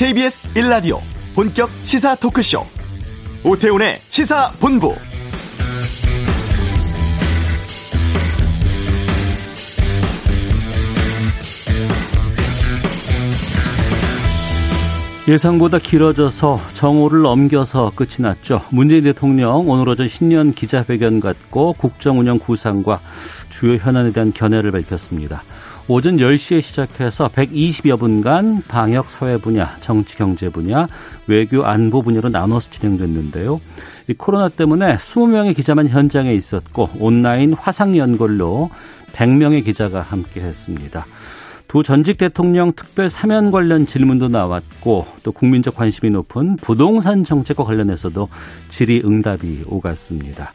KBS 1라디오 본격 시사 토크쇼 오태훈의 시사본부 예상보다 길어져서 정오를 넘겨서 끝이 났죠. 문재인 대통령 오늘 오전 신년 기자회견 갖고 국정운영 구상과 주요 현안에 대한 견해를 밝혔습니다. 오전 10시에 시작해서 120여 분간 방역 사회 분야, 정치 경제 분야, 외교 안보 분야로 나눠서 진행됐는데요. 이 코로나 때문에 20명의 기자만 현장에 있었고 온라인 화상 연결로 100명의 기자가 함께 했습니다. 두 전직 대통령 특별 사면 관련 질문도 나왔고 또 국민적 관심이 높은 부동산 정책과 관련해서도 질의응답이 오갔습니다.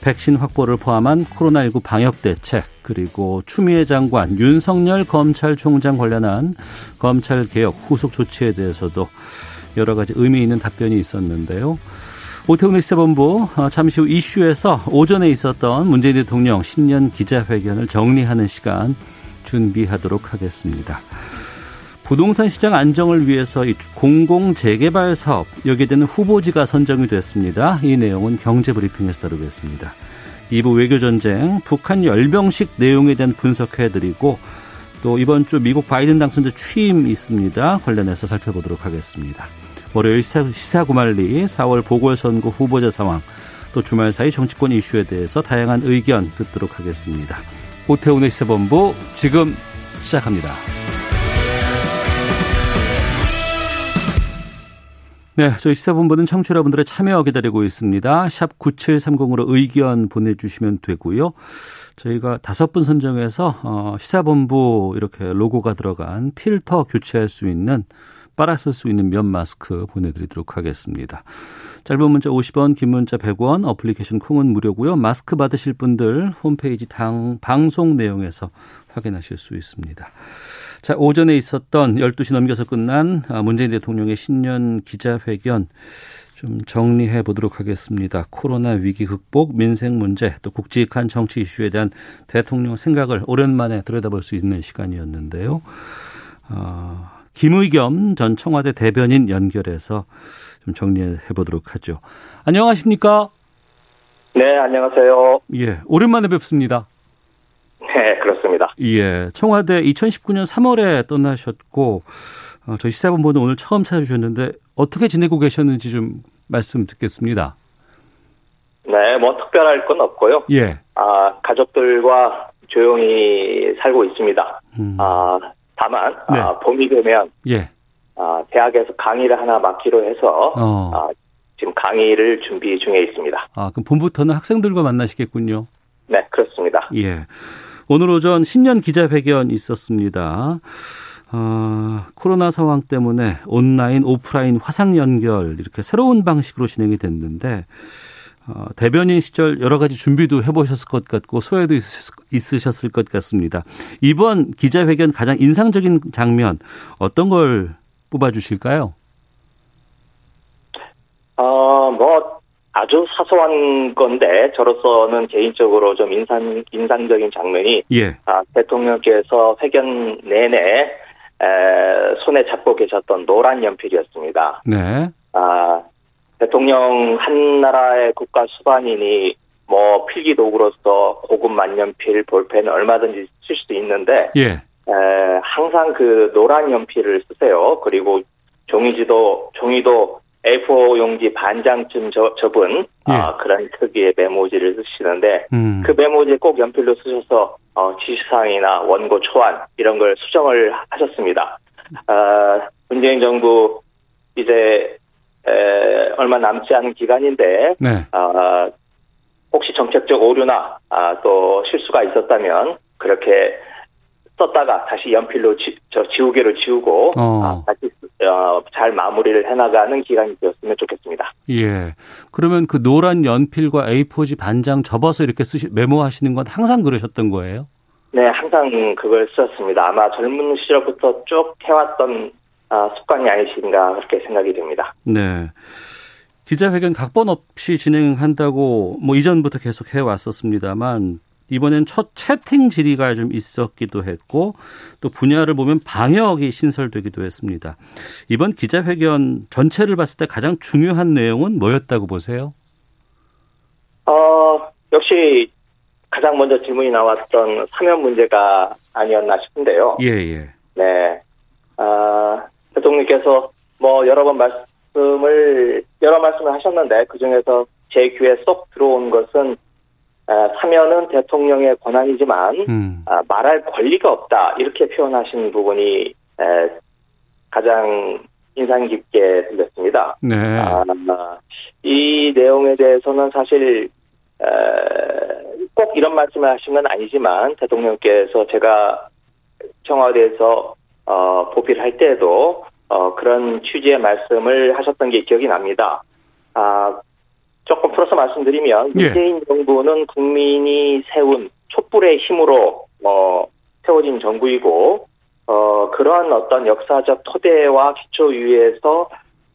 백신 확보를 포함한 코로나19 방역 대책 그리고 추미애 장관, 윤석열 검찰총장 관련한 검찰 개혁 후속 조치에 대해서도 여러 가지 의미 있는 답변이 있었는데요. 오태훈의 시사본부 어, 잠시 후 이슈에서 오전에 있었던 문재인 대통령 신년 기자회견을 정리하는 시간 준비하도록 하겠습니다. 부동산 시장 안정을 위해서 공공 재개발 사업 여기에 대한 후보지가 선정이 됐습니다. 이 내용은 경제 브리핑에서 다루겠습니다. 2부 외교 전쟁, 북한 열병식 내용에 대한 분석해 드리고 또 이번 주 미국 바이든 당선자 취임 있습니다. 관련해서 살펴보도록 하겠습니다. 월요일 시사, 시사 구말리 4월 보궐선거 후보자 상황 또 주말 사이 정치권 이슈에 대해서 다양한 의견 듣도록 하겠습니다. 오태훈의 시사본부 지금 시작합니다. 네, 저희 시사본부는 청취 여러분들의 참여 기다리고 있습니다. 샵 9730으로 의견 보내주시면 되고요. 저희가 다섯 분 선정해서 어, 시사본부 이렇게 로고가 들어간 필터 교체할 수 있는 빨아 쓸 수 있는 면 마스크 보내드리도록 하겠습니다. 짧은 문자 50원, 긴 문자 100원, 어플리케이션 콩은 무료고요. 마스크 받으실 분들 홈페이지 당 방송 내용에서 확인하실 수 있습니다. 자, 오전에 있었던 12시 넘겨서 끝난 아, 문재인 대통령의 신년 기자회견 좀 정리해 보도록 하겠습니다. 코로나 위기 극복, 민생 문제, 또 굵직한 정치 이슈에 대한 대통령 생각을 오랜만에 들여다볼 수 있는 시간이었는데요. 어, 김의겸 전 청와대 대변인 연결해서 좀 정리해 보도록 하죠. 안녕하십니까? 네, 안녕하세요. 예, 오랜만에 뵙습니다. 네, 그렇습니다. 예, 청와대 2019년 3월에 떠나셨고 어, 저희 시사본부는 오늘 처음 찾아주셨는데 어떻게 지내고 계셨는지 좀 말씀 듣겠습니다. 네, 뭐 특별할 건 없고요. 예. 아, 가족들과 조용히 살고 있습니다. 음. 아, 다만 네. 아, 봄이 되면 예. 아, 대학에서 강의를 하나 맡기로 해서 어. 아, 지금 강의를 준비 중에 있습니다. 아, 그럼 봄부터는 학생들과 만나시겠군요. 네, 그렇습니다. 예. 오늘 오전 신년 기자회견 있었습니다. 어, 코로나 상황 때문에 온라인, 오프라인 화상 연결 이렇게 새로운 방식으로 진행이 됐는데 어, 대변인 시절 여러 가지 준비도 해보셨을 것 같고 소회도 있으셨을 것 같습니다. 이번 기자회견 가장 인상적인 장면 어떤 걸 뽑아주실까요? 어, 뭐 아주 사소한 건데 저로서는 개인적으로 좀 인상 인상적인 장면이 예. 아, 대통령께서 회견 내내 에, 손에 잡고 계셨던 노란 연필이었습니다. 네. 아, 대통령 한 나라의 국가 수반인이 뭐 필기 도구로서 고급 만년필, 볼펜 얼마든지 쓸수 있는데 예. 에, 항상 그 노란 연필을 쓰세요. 그리고 종이지도 종이도 A4 용지 반장쯤 접, 접은 예. 아, 그런 크기의 메모지를 쓰시는데 음. 그 메모지 꼭 연필로 쓰셔서 어, 지시사항이나 원고 초안 이런 걸 수정을 하셨습니다. 아, 문재인 정부 이제 에, 얼마 남지 않은 기간인데 네. 아, 혹시 정책적 오류나 아, 또 실수가 있었다면 그렇게 썼다가 다시 연필로 지, 저 지우개로 지우고 어. 아, 다시 어, 잘 마무리를 해나가는 기간이 되었으면 좋겠습니다. 예. 그러면 그 노란 연필과 A4지 반장 접어서 이렇게 쓰시 메모하시는 건 항상 그러셨던 거예요? 네, 항상 그걸 썼습니다. 아마 젊은 시절부터 쭉 해왔던 아, 습관이 아니신가 그렇게 생각이 됩니다. 네. 기자회견 각본 없이 진행한다고 뭐 이전부터 계속 해왔었습니다만 이번엔 첫 채팅 질의가 좀 있었기도 했고 또 분야를 보면 방역이 신설되기도 했습니다. 이번 기자회견 전체를 봤을 때 가장 중요한 내용은 뭐였다고 보세요? 어, 역시 가장 먼저 질문이 나왔던 사면 문제가 아니었나 싶은데요. 예, 예. 네. 아, 대통령께서 뭐 여러 번 말씀을, 여러 말씀을 하셨는데 그 중에서 제 귀에 쏙 들어온 것은 아, 사면은 대통령의 권한이지만 음. 아, 말할 권리가 없다 이렇게 표현하신 부분이 에, 가장 인상 깊게 들렸습니다. 네. 아, 이 내용에 대해서는 사실 에, 꼭 이런 말씀을 하신 건 아니지만 대통령께서 제가 청와대에서 어, 보필 할 때에도 어, 그런 취지의 말씀을 하셨던 게 기억이 납니다. 아, 조금 풀어서 말씀드리면 예. 문재인 정부는 국민이 세운 촛불의 힘으로 어, 세워진 정부이고 어, 그러한 어떤 역사적 토대와 기초 위에서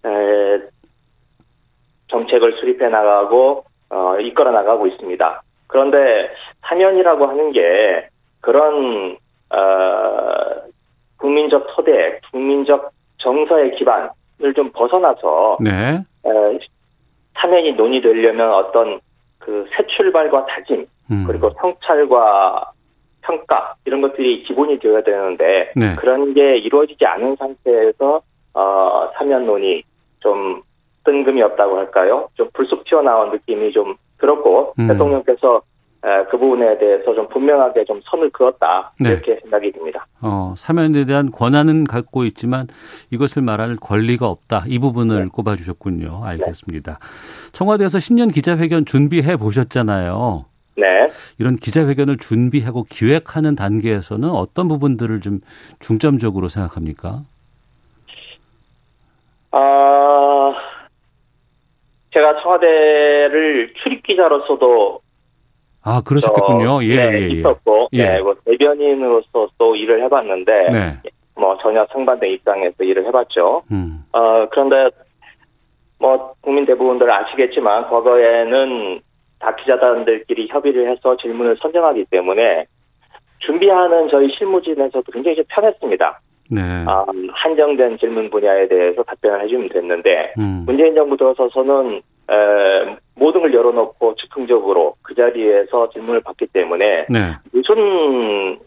에, 정책을 수립해 나가고 어, 이끌어 나가고 있습니다. 그런데 사면이라고 하는 게 그런 어, 국민적 토대, 국민적 정서의 기반을 좀 벗어나서 네. 에, 사면이 논의되려면 어떤 그 새 출발과 다짐 음. 그리고 성찰과 평가 이런 것들이 기본이 되어야 되는데 네. 그런 게 이루어지지 않은 상태에서 어, 사면론이 좀 뜬금이 없다고 할까요? 좀 불쑥 튀어나온 느낌이 좀 들었고 음. 대통령께서 에, 그 부분에 대해서 좀 분명하게 좀 선을 그었다 네. 이렇게 생각이 듭니다. 어, 사면에 대한 권한은 갖고 있지만 이것을 말할 권리가 없다. 이 부분을 네. 꼽아주셨군요. 알겠습니다. 청와대에서 신년 기자회견 준비해 보셨잖아요. 네. 이런 기자회견을 준비하고 기획하는 단계에서는 어떤 부분들을 좀 중점적으로 생각합니까? 아, 제가 청와대를 출입 기자로서도 아, 그러셨겠군요. 저, 예, 네, 예, 예. 있었고, 예. 네, 뭐 대변인으로서 또 일을 해봤는데, 네. 뭐 전혀 상반된 입장에서 일을 해봤죠. 음. 어, 그런데 뭐 국민 대부분들 아시겠지만 과거에는 다 기자단들끼리 협의를 해서 질문을 선정하기 때문에 준비하는 저희 실무진에서도 굉장히 좀 편했습니다. 네. 아, 한정된 질문 분야에 대해서 답변을 해주면 됐는데 음. 문재인 정부 들어서서는 에, 모든 걸 열어놓고 즉흥적으로 그 자리에서 질문을 받기 때문에 네. 무슨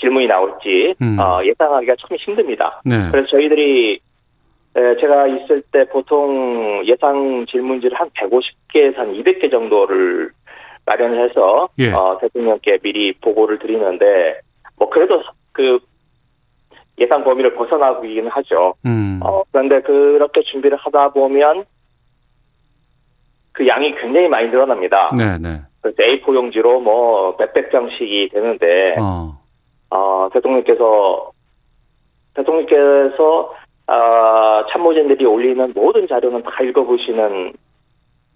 질문이 나올지 음. 어, 예상하기가 참 힘듭니다. 네. 그래서 저희들이 에, 제가 있을 때 보통 예상 질문지를 한 150개에서 한 200개 정도를 마련해서 예. 어, 대통령께 미리 보고를 드리는데 뭐 그래도 그 예상 범위를 벗어나기는 하죠. 음. 어, 그런데 그렇게 준비를 하다 보면 그 양이 굉장히 많이 늘어납니다. 네, 네. 그래서 A4 용지로 뭐 몇백 장씩이 되는데 어. 어, 대통령께서 대통령께서 어, 참모진들이 올리는 모든 자료는 다 읽어보시는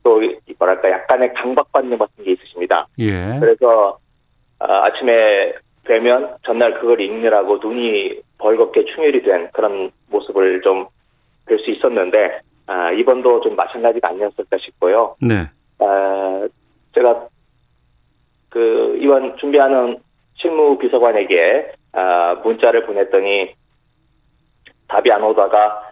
또 이- 뭐랄까 약간의 강박관념 같은 게 있으십니다. 예. 그래서 어, 아침에 되면 전날 그걸 읽느라고 눈이 벌겋게 충혈이 된 그런 모습을 좀 볼 수 있었는데 아, 이번도 좀 마찬가지가 아니었을까 싶고요. 네. 아, 제가 그 이번 준비하는 실무 비서관에게 아, 문자를 보냈더니 답이 안 오다가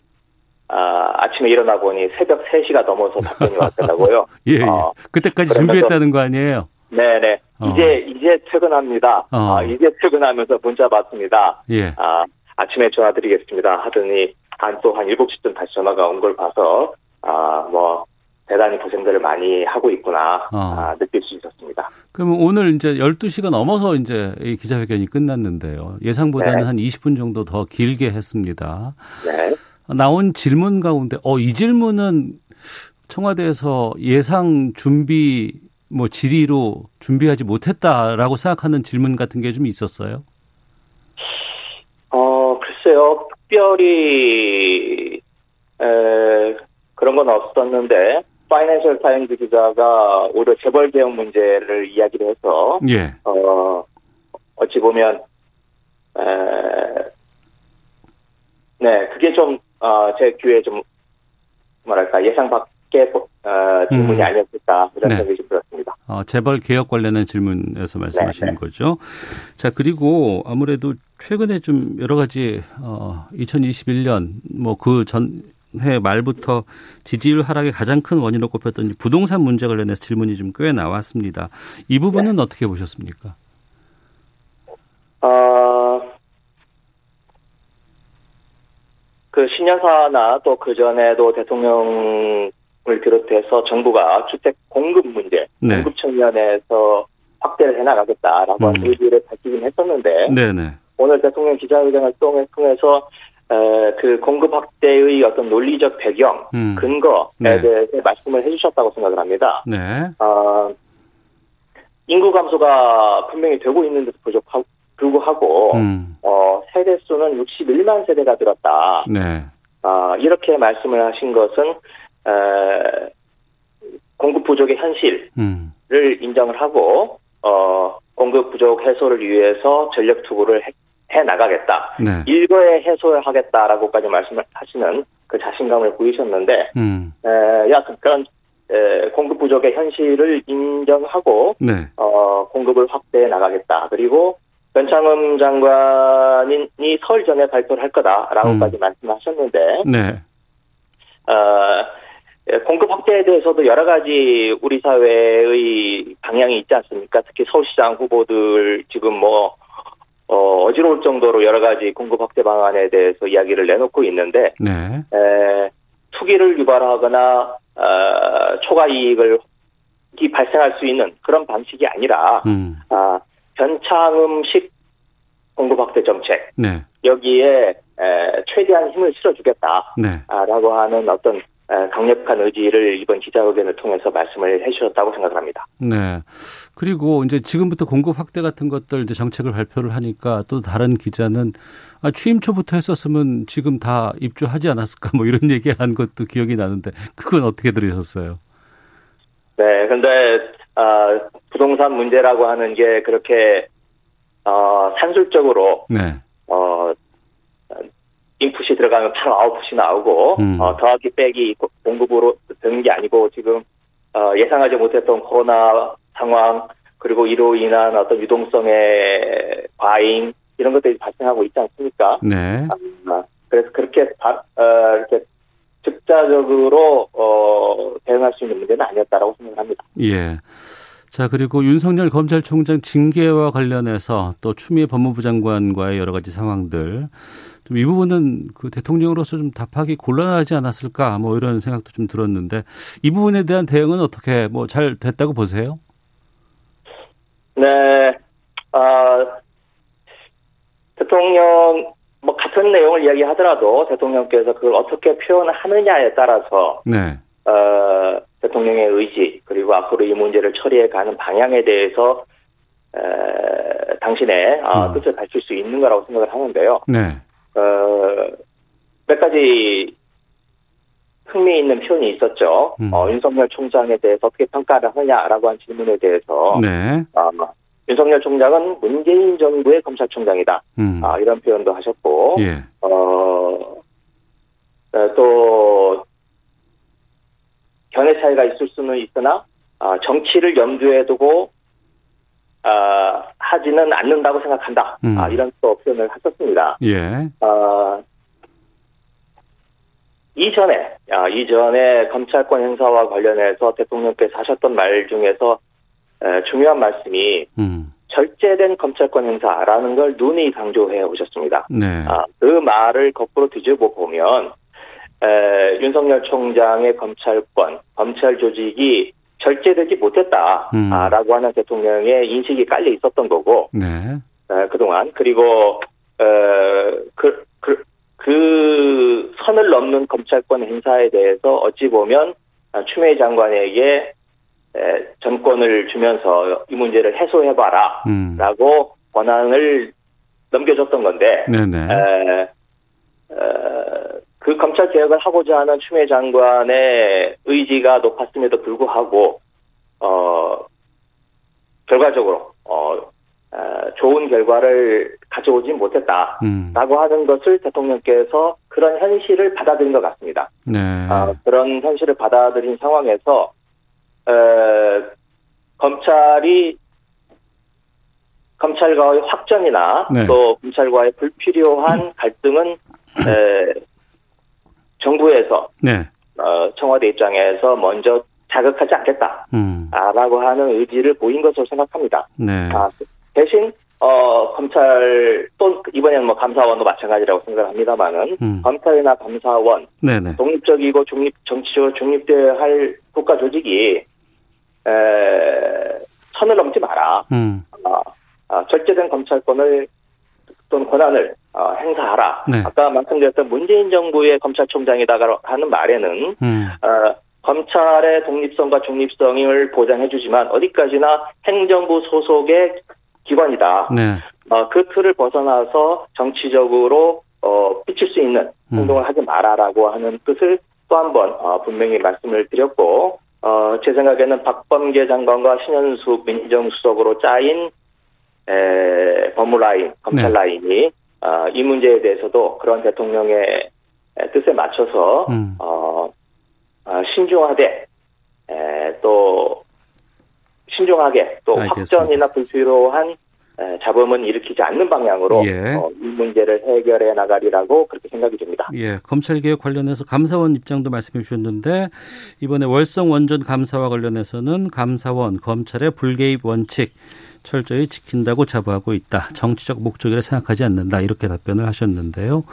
아, 아침에 일어나 보니 새벽 3시가 넘어서 답변이 왔더라고요. 예, 예. 어, 그때까지 준비했다는 거 아니에요? 네네. 어. 이제 이제 퇴근합니다. 어. 아, 이제 퇴근하면서 문자 받습니다. 예. 아, 아침에 전화 드리겠습니다. 하더니 한 또한 7시쯤 다시 전화가 온 걸 봐서 아, 뭐 대단히 고생들을 많이 하고 있구나 어. 아, 느낄 수 있었습니다. 그러면 오늘 이제 12시가 넘어서 이제 이 기자회견이 끝났는데요. 예상보다는 네. 한 20분 정도 더 길게 했습니다. 네. 나온 질문 가운데 어 이 질문은 청와대에서 예상 준비 뭐 질의로 준비하지 못했다라고 생각하는 질문 같은 게 좀 있었어요. 어, 글쎄요. 특별히 에, 그런 건 없었는데 파이낸셜 타임즈 기자가 오히려 재벌 개혁 문제를 이야기를 해서 예. 어, 어찌 보면, 에, 네, 그게 좀, 어, 제 귀에 좀, 뭐랄까, 예상 밖의, 어, 질문이 음. 아니었을까, 이런 네. 생각이 좀 들었습니다. 어, 재벌 개혁 관련된 질문에서 말씀하시는 네, 네. 거죠. 자, 그리고 아무래도 최근에 좀 여러 가지 어 2021년 뭐 그 전해 말부터 지지율 하락의 가장 큰 원인으로 꼽혔던 부동산 문제 관련해서 질문이 좀 꽤 나왔습니다. 이 부분은 네. 어떻게 보셨습니까? 어, 그 신여사나 또 그 전에도 대통령 을 비롯해서 정부가 주택 공급 문제, 네. 공급 측면에서 확대를 해나가겠다라고 음. 의지를 밝히긴 했었는데, 네네. 오늘 대통령 기자회견을 통해서 에, 그 공급 확대의 어떤 논리적 배경, 음. 근거에 네. 대해서 말씀을 해주셨다고 생각을 합니다. 네. 어, 인구 감소가 분명히 되고 있는데도 부족하고 불구하고 음. 어, 세대 수는 61만 세대가 늘었다. 네. 어, 이렇게 말씀을 하신 것은 에, 공급 부족의 현실을 음. 인정을 하고 어, 공급 부족 해소를 위해서 전력 투구를 해, 해 나가겠다. 네. 일거에 해소하겠다라고까지 말씀을 하시는 그 자신감을 보이셨는데, 음. 에, 여하튼 그런 에, 공급 부족의 현실을 인정하고 네. 어, 공급을 확대해 나가겠다. 그리고 변창흠 장관이 설 전에 발표를 할 거다라고까지 음. 말씀하셨는데, 네. 어, 공급 확대에 대해서도 여러 가지 우리 사회의 방향이 있지 않습니까? 특히 서울시장 후보들 지금 뭐 어, 어지러울 정도로 여러 가지 공급 확대 방안에 대해서 이야기를 내놓고 있는데, 네. 에, 투기를 유발하거나, 어, 초과 이익을 이 발생할 수 있는 그런 방식이 아니라, 음. 아, 변창음식 공급 확대 정책. 네. 여기에 에, 최대한 힘을 실어주겠다라고 네. 하는 어떤 강력한 의지를 이번 기자회견을 통해서 말씀을 해주셨다고 생각을 합니다. 네. 그리고 이제 지금부터 공급 확대 같은 것들 이제 정책을 발표를 하니까 또 다른 기자는 아, 취임 초부터 했었으면 지금 다 입주하지 않았을까 뭐 이런 얘기한 것도 기억이 나는데 그건 어떻게 들으셨어요? 네. 근데 어, 부동산 문제라고 하는 게 그렇게 어, 산술적으로 네. 어, 인풋이 들어가면 바로 아웃풋이 나오고 음. 어, 더하기 빼기 공급으로 되는 게 아니고 지금 어, 예상하지 못했던 코로나 상황 그리고 이로 인한 어떤 유동성의 과잉 이런 것들이 발생하고 있지 않습니까? 네. 아, 그래서 그렇게 바, 어, 이렇게 즉자적으로 어, 대응할 수 있는 문제는 아니었다라고 생각합니다. 예. 자, 그리고 윤석열 검찰총장 징계와 관련해서 또 추미애 법무부 장관과의 여러 가지 상황들 좀 이 부분은 그 대통령으로서 좀 답하기 곤란하지 않았을까 뭐 이런 생각도 좀 들었는데 이 부분에 대한 대응은 어떻게 뭐 잘 됐다고 보세요? 네, 아 대통령 뭐 같은 내용을 이야기하더라도 대통령께서 그걸 어떻게 표현하느냐에 따라서 네. 어, 대통령의 의지 그리고 앞으로 이 문제를 처리해 가는 방향에 대해서 에, 당신의 어, 음. 뜻을 밝힐 수 있는 거라고 생각을 하는데요. 네. 어, 몇 가지 흥미 있는 표현이 있었죠. 음. 어, 윤석열 총장에 대해서 어떻게 평가를 하느냐라고 한 질문에 대해서 네. 어, 윤석열 총장은 문재인 정부의 검찰총장이다. 음. 아, 이런 표현도 하셨고 예. 어, 또 견해 차이가 있을 수는 있으나 어, 정치를 염두에 두고 어, 하지는 않는다고 생각한다. 음. 아, 이런 또 표현을 하셨습니다. 예. 어, 이전에 아, 이전에 검찰권 행사와 관련해서 대통령께서 하셨던 말 중에서 에, 중요한 말씀이 음. 절제된 검찰권 행사라는 걸 눈이 강조해 오셨습니다. 네. 아, 그 말을 거꾸로 뒤집어 보면 에, 윤석열 총장의 검찰권, 검찰 조직이 절제되지 못했다라고 음. 하는 대통령의 인식이 깔려 있었던 거고 네. 에, 그동안 그리고 에, 그, 그, 그 선을 넘는 검찰권 행사에 대해서 어찌 보면 추미애 장관에게 에, 정권을 주면서 이 문제를 해소해봐라 음. 라고 권한을 넘겨줬던 건데. 에, 에, 그 검찰 개혁을 하고자 하는 추미애 장관의 의지가 높았음에도 불구하고 어 결과적으로 어, 어 좋은 결과를 가져오지 못했다라고 음. 하는 것을 대통령께서 그런 현실을 받아들인 것 같습니다. 네. 어, 그런 현실을 받아들인 상황에서 어, 검찰이 검찰과의 확전이나 네. 또 검찰과의 불필요한 갈등은 에, 정부에서 네. 어, 청와대 입장에서 먼저 자극하지 않겠다라고 음. 하는 의지를 보인 것으로 생각합니다. 네. 아, 대신 어, 검찰 또 이번에는 뭐 감사원도 마찬가지라고 생각합니다만은 음. 검찰이나 감사원 네네. 독립적이고 중립 정치적으로 중립되어야 할 국가 조직이 에, 선을 넘지 마라. 음. 아, 아, 절제된 검찰권을 또는 권한을 어, 행사하라. 네. 아까 말씀드렸던 문재인 정부의 검찰총장이다가 하는 말에는 음. 어, 검찰의 독립성과 중립성을 보장해주지만 어디까지나 행정부 소속의 기관이다. 네. 어, 그 틀을 벗어나서 정치적으로 어, 비칠 수 있는 음. 행동을 하지 마라라고 하는 뜻을 또 한번 어, 분명히 말씀을 드렸고 어, 제 생각에는 박범계 장관과 신현숙 민정수석으로 짜인 에, 법무 라인, 검찰 네. 라인이 어, 이 문제에 대해서도 그런 대통령의 에, 뜻에 맞춰서 음. 어, 어, 신중하되 에, 또 신중하게 또 알겠습니다. 확전이나 불필요한 에, 잡음은 일으키지 않는 방향으로 예. 어, 이 문제를 해결해 나가리라고 그렇게 생각이 듭니다. 예, 검찰 개혁 관련해서 감사원 입장도 말씀해 주셨는데 이번에 월성 원전 감사와 관련해서는 감사원 검찰의 불개입 원칙 철저히 지킨다고 자부하고 있다. 정치적 목적이라 생각하지 않는다. 이렇게 답변을 하셨는데요.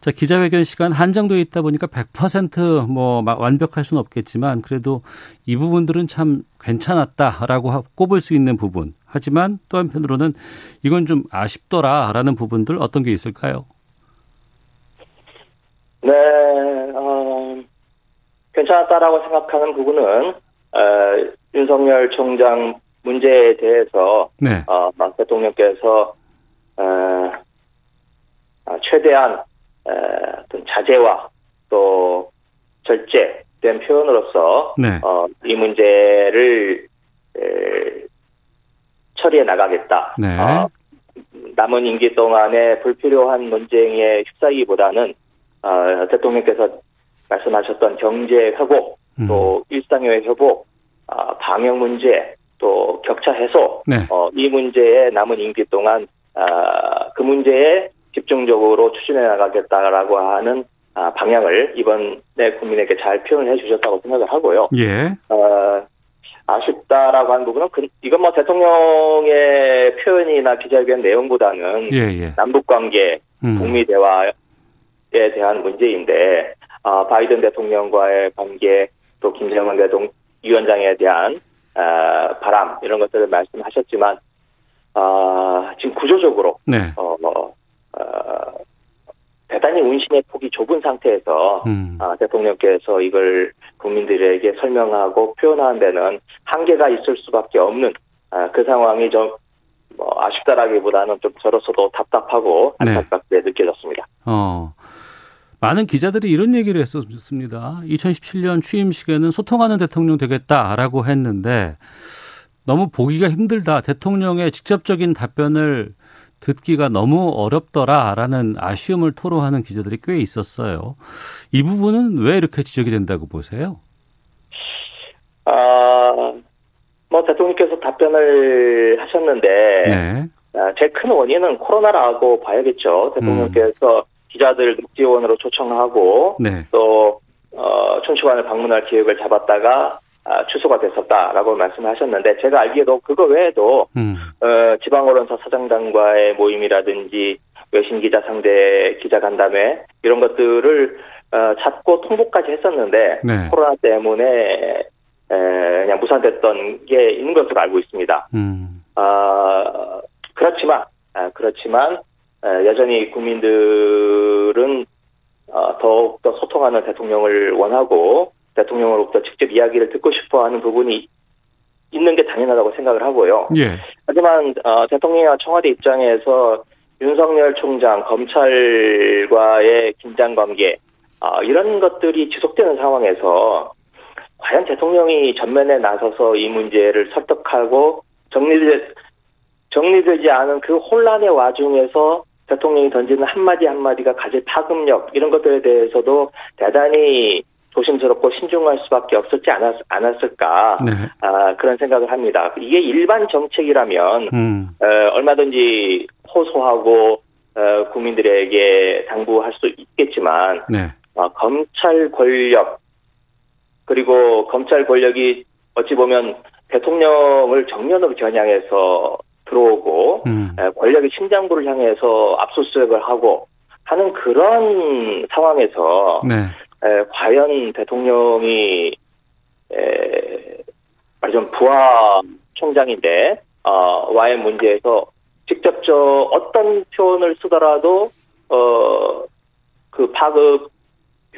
자, 기자회견 시간 한정되어 있다 보니까 100%뭐 완벽할 수는 없겠지만 그래도 이 부분들은 참 괜찮았다라고 하- 꼽을 수 있는 부분. 하지만 또 한편으로는 이건 좀 아쉽더라라는 부분들 어떤 게 있을까요? 네, 어, 괜찮았다라고 생각하는 부분은 어, 윤석열 총장 문제에 대해서 네. 어, 막 대통령께서 어, 아, 최대한 에, 어떤 자제와 또 절제된 표현으로서 네. 어, 이 문제를 에, 처리해 나가겠다. 네. 어, 남은 임기 동안에 불필요한 논쟁에 휩싸이기보다는 어, 대통령께서 말씀하셨던 경제 회복, 음. 또 일상의 회복, 아, 방역 문제, 또 격차 해소, 네. 어, 이 문제에 남은 임기 동안 아, 그 문제에 집중적으로 추진해 나가겠다라고 하는 아, 방향을 이번에 국민에게 잘 표현해 주셨다고 생각을 하고요. 예. 어, 아쉽다라고 하는 부분은 그, 이건 뭐 대통령의 표현이나 기자회견 내용보다는 예, 예. 남북 관계, 음. 북미 대화에 대한 문제인데 아, 바이든 대통령과의 관계 또 김정은 대통 위원장에 대한 아, 바람 이런 것들을 말씀하셨지만 아, 지금 구조적으로 네. 어, 뭐, 어, 대단히 운신의 폭이 좁은 상태에서 음. 아, 대통령께서 이걸 국민들에게 설명하고 표현하는 데는 한계가 있을 수밖에 없는 아, 그 상황이 좀 뭐, 아쉽다라기보다는 좀 저로서도 답답하고 네. 안타깝게 느껴졌습니다. 어. 많은 기자들이 이런 얘기를 했었습니다. 2017년 취임식에는 소통하는 대통령 되겠다라고 했는데 너무 보기가 힘들다. 대통령의 직접적인 답변을 듣기가 너무 어렵더라라는 아쉬움을 토로하는 기자들이 꽤 있었어요. 이 부분은 왜 이렇게 지적이 된다고 보세요? 아, 뭐 대통령께서 답변을 하셨는데 네. 아, 제일 큰 원인은 코로나라고 봐야겠죠. 대통령께서 기자들 녹지원으로 초청하고 네. 또 어, 춘추관을 방문할 계획을 잡았다가 아, 취소가 됐었다라고 말씀하셨는데 제가 알기에도 그거 외에도 음. 어, 지방 언론사 사장단과의 모임이라든지 외신 기자 상대 기자 간담회 이런 것들을 어, 찾고 통보까지 했었는데 네. 코로나 때문에 에, 그냥 무산됐던 게 있는 것으로 알고 있습니다. 음. 아, 그렇지만, 아, 그렇지만, 에, 여전히 국민들은 어, 더욱더 소통하는 대통령을 원하고 대통령으로부터 직접 이야기를 듣고 싶어 하는 부분이 있는 게 당연하다고 생각을 하고요. 예. 하지만 어, 대통령이나 청와대 입장에서 윤석열 총장, 검찰과의 긴장 관계 어, 이런 것들이 지속되는 상황에서 과연 대통령이 전면에 나서서 이 문제를 설득하고 정리되, 정리되지 않은 그 혼란의 와중에서 대통령이 던지는 한마디 한마디가 가질 파급력 이런 것들에 대해서도 대단히 조심스럽고 신중할 수밖에 없었지 않았, 않았을까 네. 아, 그런 생각을 합니다. 이게 일반 정책이라면 음. 어, 얼마든지 호소하고 어, 국민들에게 당부할 수 있겠지만 네. 어, 검찰 권력 그리고 검찰 권력이 어찌 보면 대통령을 정면으로 겨냥해서 들어오고 음. 권력의 심장부를 향해서 압수수색을 하고 하는 그런 상황에서 네. 에, 과연 대통령이 에, 말좀 부하 총장인데 어, 와의 문제에서 직접적 어떤 표현을 쓰더라도 어, 그 파급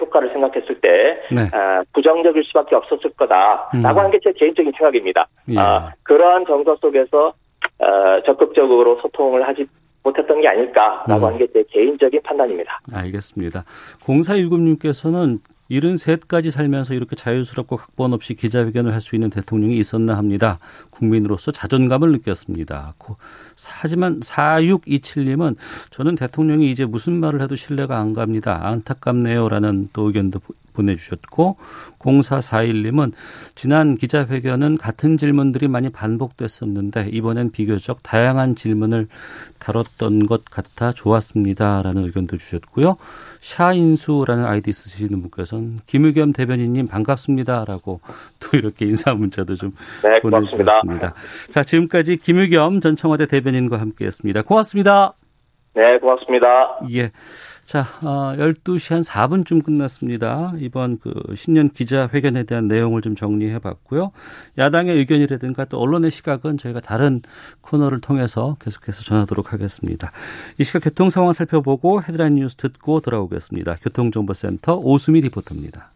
효과를 생각했을 때 네. 아, 부정적일 수밖에 없었을 거다라고 음. 하는 게 제 개인적인 생각입니다. 예. 아, 그러한 정서 속에서 어, 적극적으로 소통을 하지 못했던 게 아닐까라고 음. 하는 게 제 개인적인 판단입니다. 알겠습니다. 0419님께서는 73까지 살면서 이렇게 자유스럽고 각본 없이 기자회견을 할 수 있는 대통령이 있었나 합니다. 국민으로서 자존감을 느꼈습니다. 하지만 4627님은 저는 대통령이 이제 무슨 말을 해도 신뢰가 안 갑니다. 안타깝네요 라는 또 의견도 보내주셨고 0441님은 지난 기자회견은 같은 질문들이 많이 반복됐었는데 이번엔 비교적 다양한 질문을 다뤘던 것 같아 좋았습니다라는 의견도 주셨고요. 샤인수라는 아이디 쓰시는 분께서는 김의겸 대변인님 반갑습니다라고 또 이렇게 인사 문자도 좀 네, 보내주셨습니다. 자 지금까지 김의겸 전 청와대 대변인과 함께했습니다. 고맙습니다. 네, 고맙습니다. 예. 자, 어, 12시 한 4분쯤 끝났습니다. 이번 그 신년 기자회견에 대한 내용을 좀 정리해 봤고요. 야당의 의견이라든가 또 언론의 시각은 저희가 다른 코너를 통해서 계속해서 전하도록 하겠습니다. 이 시각 교통 상황 살펴보고 헤드라인 뉴스 듣고 돌아오겠습니다. 교통정보센터 오수미 리포터입니다.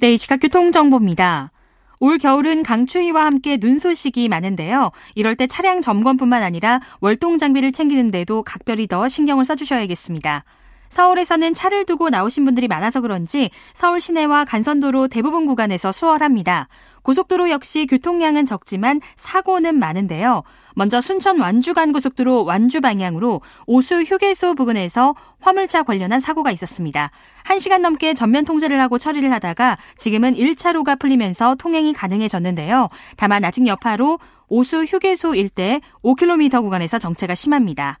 네, 이 시각 교통정보입니다. 올 겨울은 강추위와 함께 눈 소식이 많은데요. 이럴 때 차량 점검뿐만 아니라 월동 장비를 챙기는데도 각별히 더 신경을 써주셔야겠습니다. 서울에서는 차를 두고 나오신 분들이 많아서 그런지 서울 시내와 간선도로 대부분 구간에서 수월합니다. 고속도로 역시 교통량은 적지만 사고는 많은데요. 먼저 순천 완주 간 고속도로 완주 방향으로 오수 휴게소 부근에서 화물차 관련한 사고가 있었습니다. 1시간 넘게 전면 통제를 하고 처리를 하다가 지금은 1차로가 풀리면서 통행이 가능해졌는데요. 다만 아직 여파로 오수 휴게소 일대 5km 구간에서 정체가 심합니다.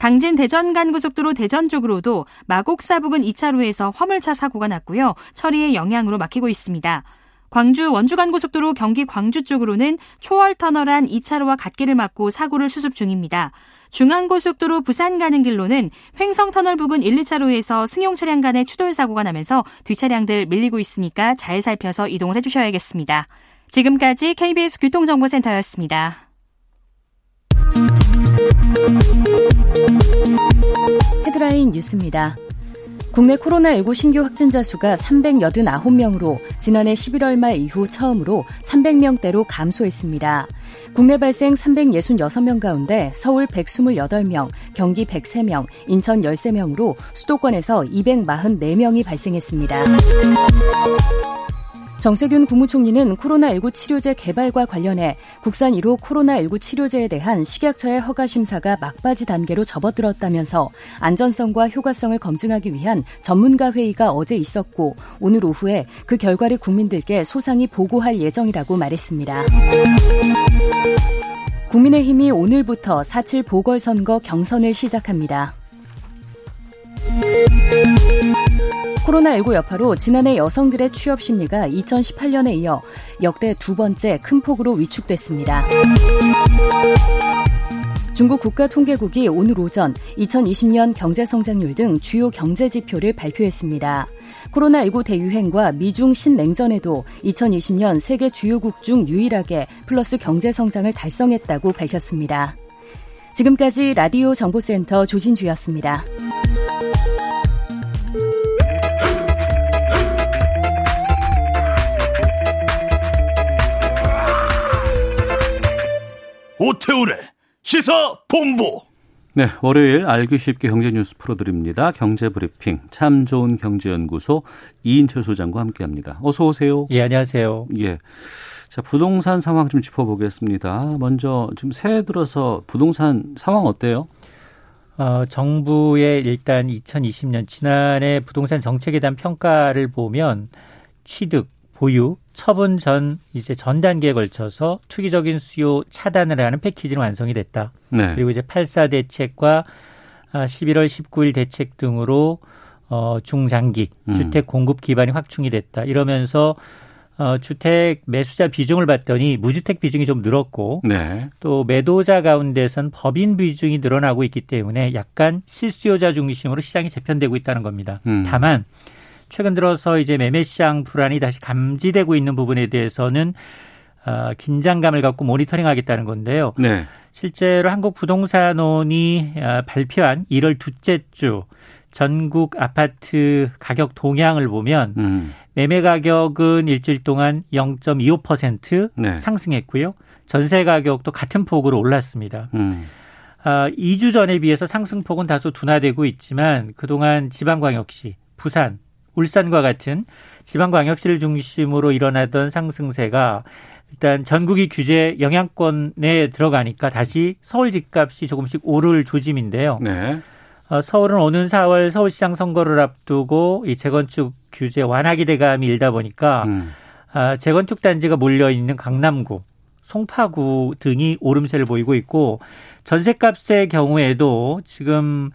당진 대전 간 고속도로 대전 쪽으로도 마곡사 부근 2차로에서 화물차 사고가 났고요. 처리의 영향으로 막히고 있습니다. 광주 원주 간 고속도로 경기 광주 쪽으로는 초월 터널 안 2차로와 갓길을 막고 사고를 수습 중입니다. 중앙고속도로 부산 가는 길로는 횡성 터널 부근 1, 2차로에서 승용 차량 간의 추돌 사고가 나면서 뒷차량들 밀리고 있으니까 잘 살펴서 이동을 해주셔야겠습니다. 지금까지 KBS 교통정보센터였습니다. 헤드라인 뉴스입니다. 국내 코로나19 신규 확진자 수가 389명으로 지난해 11월 말 이후 처음으로 300명대로 감소했습니다. 국내 발생 366명 가운데 서울 128명, 경기 103명, 인천 13명으로 수도권에서 244명이 발생했습니다. 정세균 국무총리는 코로나19 치료제 개발과 관련해 국산 1호 코로나19 치료제에 대한 식약처의 허가 심사가 막바지 단계로 접어들었다면서 안전성과 효과성을 검증하기 위한 전문가 회의가 어제 있었고 오늘 오후에 그 결과를 국민들께 소상히 보고할 예정이라고 말했습니다. 국민의힘이 오늘부터 4.7 보궐선거 경선을 시작합니다. 코로나19 여파로 지난해 여성들의 취업 심리가 2018년에 이어 역대 두 번째 큰 폭으로 위축됐습니다. 중국 국가통계국이 오늘 오전 2020년 경제성장률 등 주요 경제 지표를 발표했습니다. 코로나19 대유행과 미중 신냉전에도 2020년 세계 주요국 중 유일하게 플러스 경제성장을 달성했다고 밝혔습니다. 지금까지 라디오 정보센터 조진주였습니다. 오태우래 시사 본부. 네, 월요일 알기 쉽게 경제 뉴스 풀어드립니다. 경제 브리핑 참 좋은 경제연구소 이인철 소장과 함께합니다. 어서 오세요. 예, 안녕하세요. 예. 자, 부동산 상황 좀 짚어보겠습니다. 먼저 지금 새해 들어서 부동산 상황 어때요? 어, 정부의 일단 2020년 지난해 부동산 정책에 대한 평가를 보면 취득, 보유, 처분 전 이제 전 단계에 걸쳐서 투기적인 수요 차단을 하는 패키지는 완성이 됐다. 네. 그리고 이제 8사 대책과 11월 아, 19일 대책 등으로 어 중장기 음. 주택 공급 기반이 확충이 됐다. 이러면서 어, 주택 매수자 비중을 봤더니 무주택 비중이 좀 늘었고 네. 또 매도자 가운데선 법인 비중이 늘어나고 있기 때문에 약간 실수요자 중심으로 시장이 재편되고 있다는 겁니다. 음. 다만 최근 들어서 이제 매매 시장 불안이 다시 감지되고 있는 부분에 대해서는 어, 긴장감을 갖고 모니터링하겠다는 건데요. 네. 실제로 한국 부동산원이 어, 발표한 1월 둘째 주 전국 아파트 가격 동향을 보면 음. 매매 가격은 일주일 동안 0.25% 네. 상승했고요. 전세 가격도 같은 폭으로 올랐습니다. 음. 아, 2주 전에 비해서 상승폭은 다소 둔화되고 있지만 그동안 지방광역시, 부산, 울산과 같은 지방광역시를 중심으로 일어나던 상승세가 일단 전국이 규제 영향권에 들어가니까 다시 서울 집값이 조금씩 오를 조짐인데요. 네. 어, 서울은 오는 4월 서울시장 선거를 앞두고 이 재건축 규제 완화 기대감이 일다 보니까 음. 아, 재건축 단지가 몰려 있는 강남구, 송파구 등이 오름세를 보이고 있고 전세값의 경우에도 지금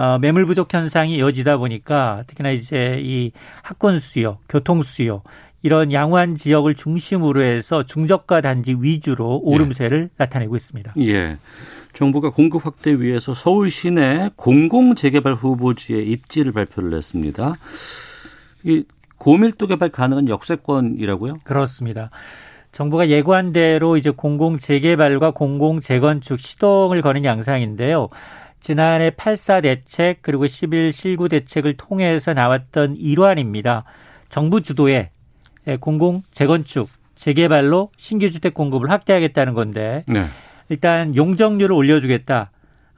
어, 매물 부족 현상이 이어지다 보니까 특히나 이제 이 학군 수요, 교통 수요 이런 양호한 지역을 중심으로 해서 중저가 단지 위주로 오름세를 예. 나타내고 있습니다. 예. 정부가 공급 확대 위해서 서울 시내 공공 재개발 후보지에 입지를 발표를 했습니다. 이 고밀도 개발 가능한 역세권이라고요? 그렇습니다. 정부가 예고한 대로 이제 공공 재개발과 공공 재건축 시동을 거는 양상인데요. 지난해 8사 대책 그리고 11 실구 대책을 통해서 나왔던 일환입니다. 정부 주도의 공공 재건축 재개발로 신규 주택 공급을 확대하겠다는 건데 네. 일단 용적률을 올려주겠다.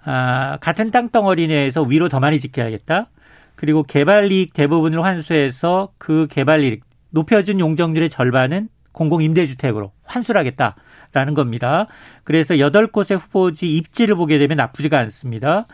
아, 같은 땅덩어리 내에서 위로 더 많이 지켜야겠다. 그리고 개발 이익 대부분을 환수해서 그 개발 이익 높여준 용적률의 절반은 공공임대주택으로 환수하겠다 라는 겁니다. 그래서 여덟 곳의 후보지 입지를 보게 되면 나쁘지가 않습니다.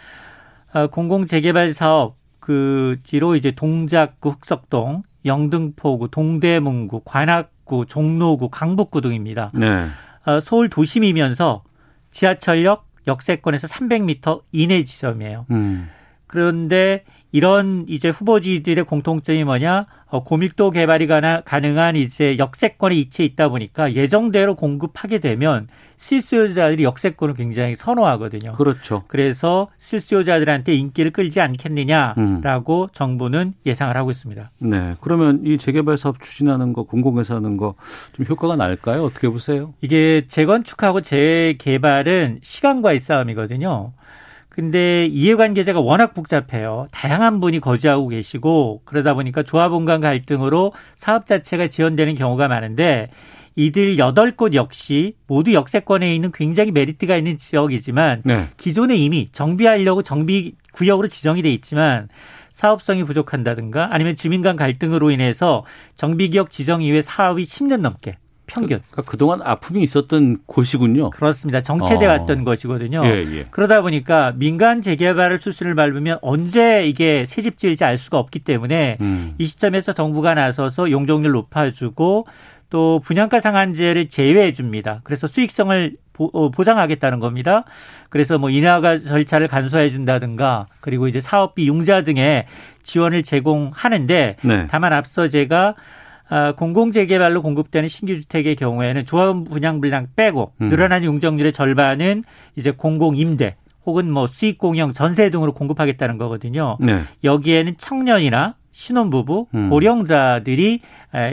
아, 공공재개발 사업 그 지로 이제 동작구, 흑석동, 영등포구, 동대문구, 관악구, 종로구, 강북구 등입니다. 네. 아, 서울 도심이면서 지하철역 역세권에서 300m 이내 지점이에요. 음. 그런데 이런 이제 후보지들의 공통점이 뭐냐? 어, 고밀도 개발이 가능한 이제 역세권에 위치해 있다 보니까 예정대로 공급하게 되면 실수요자들이 역세권을 굉장히 선호하거든요. 그렇죠. 그래서 실수요자들한테 인기를 끌지 않겠느냐라고 음. 정부는 예상을 하고 있습니다. 네. 그러면 이 재개발 사업 추진하는 거, 공공에서 하는 거 좀 효과가 날까요? 어떻게 보세요? 이게 재건축하고 재개발은 시간과의 싸움이거든요. 근데 이해관계자가 워낙 복잡해요. 다양한 분이 거주하고 계시고 그러다 보니까 조합원 간 갈등으로 사업 자체가 지연되는 경우가 많은데 이들 여덟 곳 역시 모두 역세권에 있는 굉장히 메리트가 있는 지역이지만 네. 기존에 이미 정비하려고 정비 구역으로 지정이 돼 있지만 사업성이 부족한다든가 아니면 주민 간 갈등으로 인해서 정비기역 지정 이후에 사업이 10년 넘게 평균. 그러니까 그동안 아픔이 있었던 곳이군요. 그렇습니다. 정체돼 어. 왔던 것이거든요. 예, 예. 그러다 보니까 민간 재개발을 수순을 밟으면 언제 이게 새 집 지을지 알 수가 없기 때문에 음. 이 시점에서 정부가 나서서 용적률 높아주고 또 분양가 상한제를 제외해 줍니다. 그래서 수익성을 어, 보장하겠다는 겁니다. 그래서 뭐 인하가 절차를 간소해 준다든가 그리고 이제 사업비 융자 등의 지원을 제공하는데 네. 다만 앞서 제가 아, 공공재개발로 공급되는 신규 주택의 경우에는 조합 분양 분량 빼고 음. 늘어난 용적률의 절반은 이제 공공임대 혹은 뭐 수익 공영 전세 등으로 공급하겠다는 거거든요. 네. 여기에는 청년이나 신혼부부, 음. 고령자들이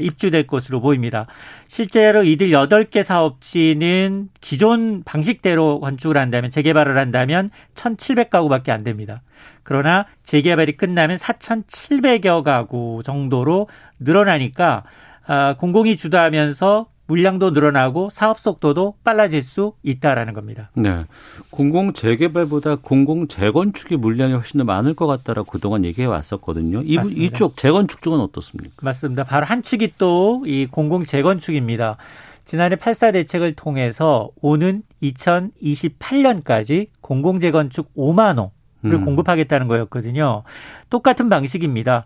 입주될 것으로 보입니다. 실제로 이들 8개 사업지는 기존 방식대로 건축을 한다면 재개발을 한다면 1,700가구밖에 안 됩니다. 그러나 재개발이 끝나면 4,700여 가구 정도로 늘어나니까 아, 공공이 주도하면서 물량도 늘어나고 사업 속도도 빨라질 수 있다라는 겁니다. 네. 공공 재개발보다 공공 재건축의 물량이 훨씬 더 많을 것 같다라고 그동안 얘기해 왔었거든요. 이, 이쪽 재건축 쪽은 어떻습니까? 맞습니다. 바로 한 축이 또 이 공공 재건축입니다. 지난해 8사 대책을 통해서 오는 2028년까지 공공재건축 5만 호 를 음. 공급하겠다는 거였거든요. 똑같은 방식입니다.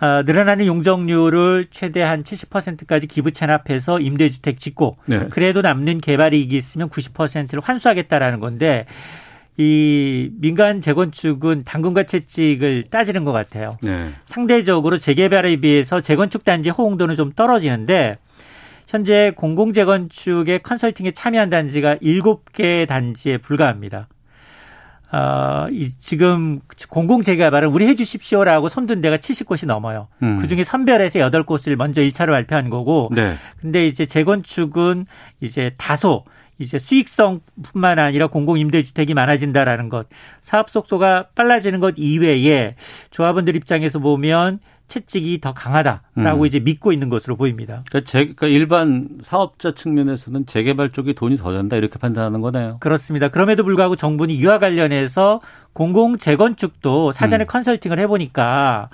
어, 늘어나는 용적률을 최대한 70%까지 기부 체납해서 임대주택 짓고 네. 그래도 남는 개발이익이 있으면 90%를 환수하겠다라는 건데 이 민간 재건축은 당근과 채찍을 따지는 것 같아요. 네. 상대적으로 재개발에 비해서 재건축 단지 호응도는 좀 떨어지는데 현재 공공재건축의 컨설팅에 참여한 단지가 7개 단지에 불과합니다. 어, 이 지금 공공재개발은 우리 해주십시오라고 손든 데가 70곳이 넘어요. 음. 그 중에 선별해서 8곳을 먼저 1차로 발표한 거고. 네. 근데 이제 재건축은 이제 다소 이제 수익성뿐만 아니라 공공 임대주택이 많아진다라는 것, 사업 속도가 빨라지는 것 이외에 조합원들 입장에서 보면 채찍이 더 강하다라고 음. 이제 믿고 있는 것으로 보입니다. 그러니까, 제, 그러니까 일반 사업자 측면에서는 재개발 쪽이 돈이 더 된다 이렇게 판단하는 거네요. 그렇습니다. 그럼에도 불구하고 정부는 이와 관련해서 공공 재건축도 사전에 음. 컨설팅을 해보니까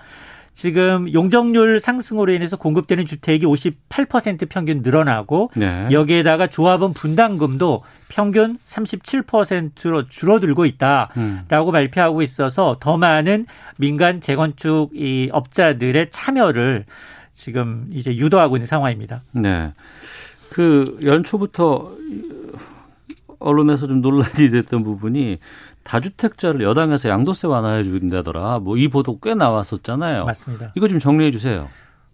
지금 용적률 상승으로 인해서 공급되는 주택이 58% 평균 늘어나고 네. 여기에다가 조합원 분담금도 평균 37%로 줄어들고 있다라고 음. 발표하고 있어서 더 많은 민간 재건축 이 업자들의 참여를 지금 이제 유도하고 있는 상황입니다. 네. 그 연초부터 언론에서 좀 논란이 됐던 부분이 다주택자를 여당에서 양도세 완화해 준다더라. 뭐 이 보도 꽤 나왔었잖아요. 맞습니다. 이거 좀 정리해 주세요.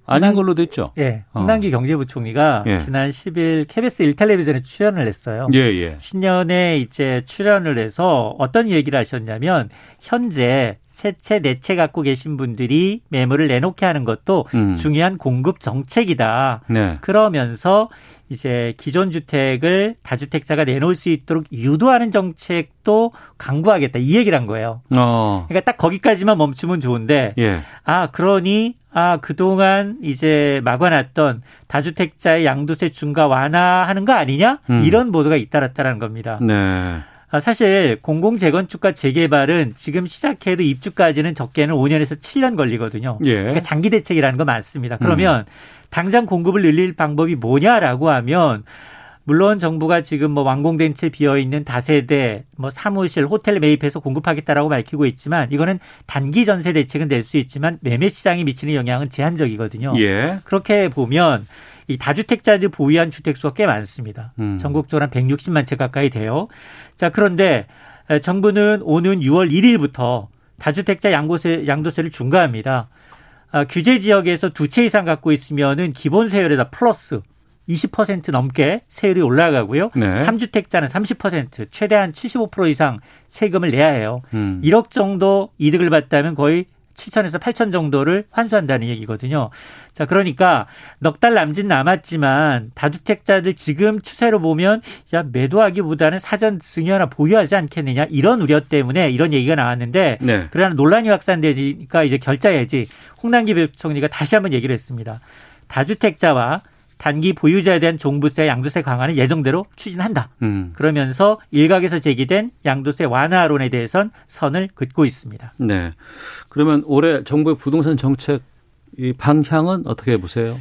아닌 걸로 됐죠? 예. 홍남기 어. 경제부총리가 예. 지난 10일 KBS 1텔레비전에 출연을 했어요. 예, 예. 신년에 이제 출연을 해서 어떤 얘기를 하셨냐면 현재 세 채, 네채 갖고 계신 분들이 매물을 내놓게 하는 것도 음. 중요한 공급 정책이다. 네. 그러면서 이제 기존 주택을 다주택자가 내놓을 수 있도록 유도하는 정책도 강구하겠다 이 얘기를 한 거예요. 어. 그러니까 딱 거기까지만 멈추면 좋은데 예. 아 그러니 아 그동안 이제 막아놨던 다주택자의 양도세 중과 완화하는 거 아니냐 음. 이런 보도가 잇따랐다는 겁니다. 네. 아, 사실 공공 재건축과 재개발은 지금 시작해도 입주까지는 적게는 5년에서 7년 걸리거든요. 예. 그러니까 장기 대책이라는 거 많습니다. 그러면 음. 당장 공급을 늘릴 방법이 뭐냐라고 하면 물론 정부가 지금 뭐 완공된 채 비어 있는 다세대 뭐 사무실 호텔 매입해서 공급하겠다라고 밝히고 있지만 이거는 단기 전세 대책은 될 수 있지만 매매 시장에 미치는 영향은 제한적이거든요. 예. 그렇게 보면 이 다주택자들 보유한 주택 수가 꽤 많습니다. 음. 전국적으로 한 160만 채 가까이 돼요. 자, 그런데 정부는 오는 6월 1일부터 다주택자 양도세 양도세를 중과합니다. 아, 규제 지역에서 두 채 이상 갖고 있으면은 기본 세율에다 플러스 20% 넘게 세율이 올라가고요. 네. 3주택자는 30% 최대한 75% 이상 세금을 내야 해요. 음. 1억 정도 이득을 봤다면 거의 7천에서 8천 정도를 환수한다는 얘기거든요. 자, 그러니까 넉 달 남짓 남았지만 다주택자들 지금 추세로 보면 야, 매도하기보다는 사전 승여나 보유하지 않겠느냐 이런 우려 때문에 이런 얘기가 나왔는데 네. 그러나 논란이 확산되니까 이제 결자해야지 홍남기 부총리가 다시 한번 얘기를 했습니다. 다주택자와 단기 보유자에 대한 종부세 양도세 강화는 예정대로 추진한다. 음. 그러면서 일각에서 제기된 양도세 완화론에 대해선 선을 긋고 있습니다. 네. 그러면 올해 정부의 부동산 정책 이 방향은 어떻게 보세요?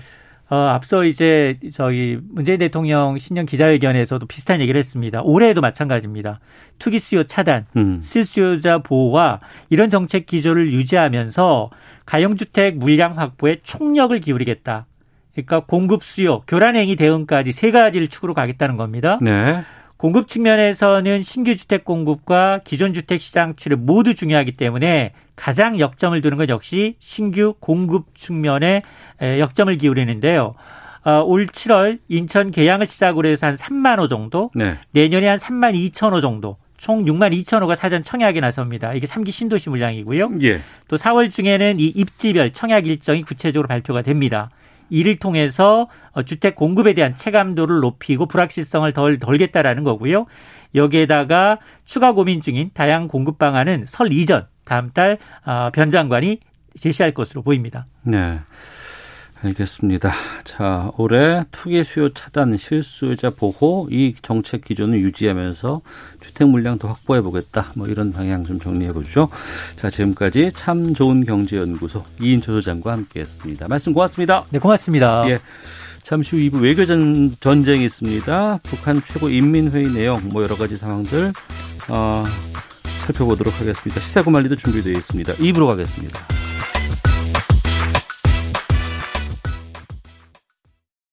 어, 앞서 이제 저희 문재인 대통령 신년 기자회견에서도 비슷한 얘기를 했습니다. 올해에도 마찬가지입니다. 투기 수요 차단, 음. 실수요자 보호와 이런 정책 기조를 유지하면서 가용주택 물량 확보에 총력을 기울이겠다. 그러니까 공급 수요, 교란행위 대응까지 세 가지를 축으로 가겠다는 겁니다. 네. 공급 측면에서는 신규 주택 공급과 기존 주택 시장 출입 모두 중요하기 때문에 가장 역점을 두는 건 역시 신규 공급 측면에 역점을 기울이는데요. 어, 올 7월 인천 계양을 시작으로 해서 한 3만 호 정도, 네. 내년에 한 3만 2천 호 정도, 총 6만 2천 호가 사전 청약에 나섭니다. 이게 3기 신도시 물량이고요. 예. 또 4월 중에는 이 입지별 청약 일정이 구체적으로 발표가 됩니다. 이를 통해서 어, 주택 공급에 대한 체감도를 높이고 불확실성을 덜 덜겠다라는 거고요. 여기에다가 추가 고민 중인 다양 공급 방안은 설 이전 다음 달변 어, 장관이 제시할 것으로 보입니다. 네. 알겠습니다. 자, 올해 투기 수요 차단, 실수요자 보호 이 정책 기조는 유지하면서 주택 물량 도 확보해 보겠다. 뭐 이런 방향 좀 정리해 보죠. 자, 지금까지 참 좋은 경제연구소 이인철 소장과 함께했습니다. 말씀 고맙습니다. 네, 고맙습니다. 예. 잠시 후 2부 외교 전 전쟁이 있습니다. 북한 최고 인민회의 내용 뭐 여러 가지 상황들 어, 살펴보도록 하겠습니다. 시사구말리도 준비되어 있습니다. 2부로 가겠습니다.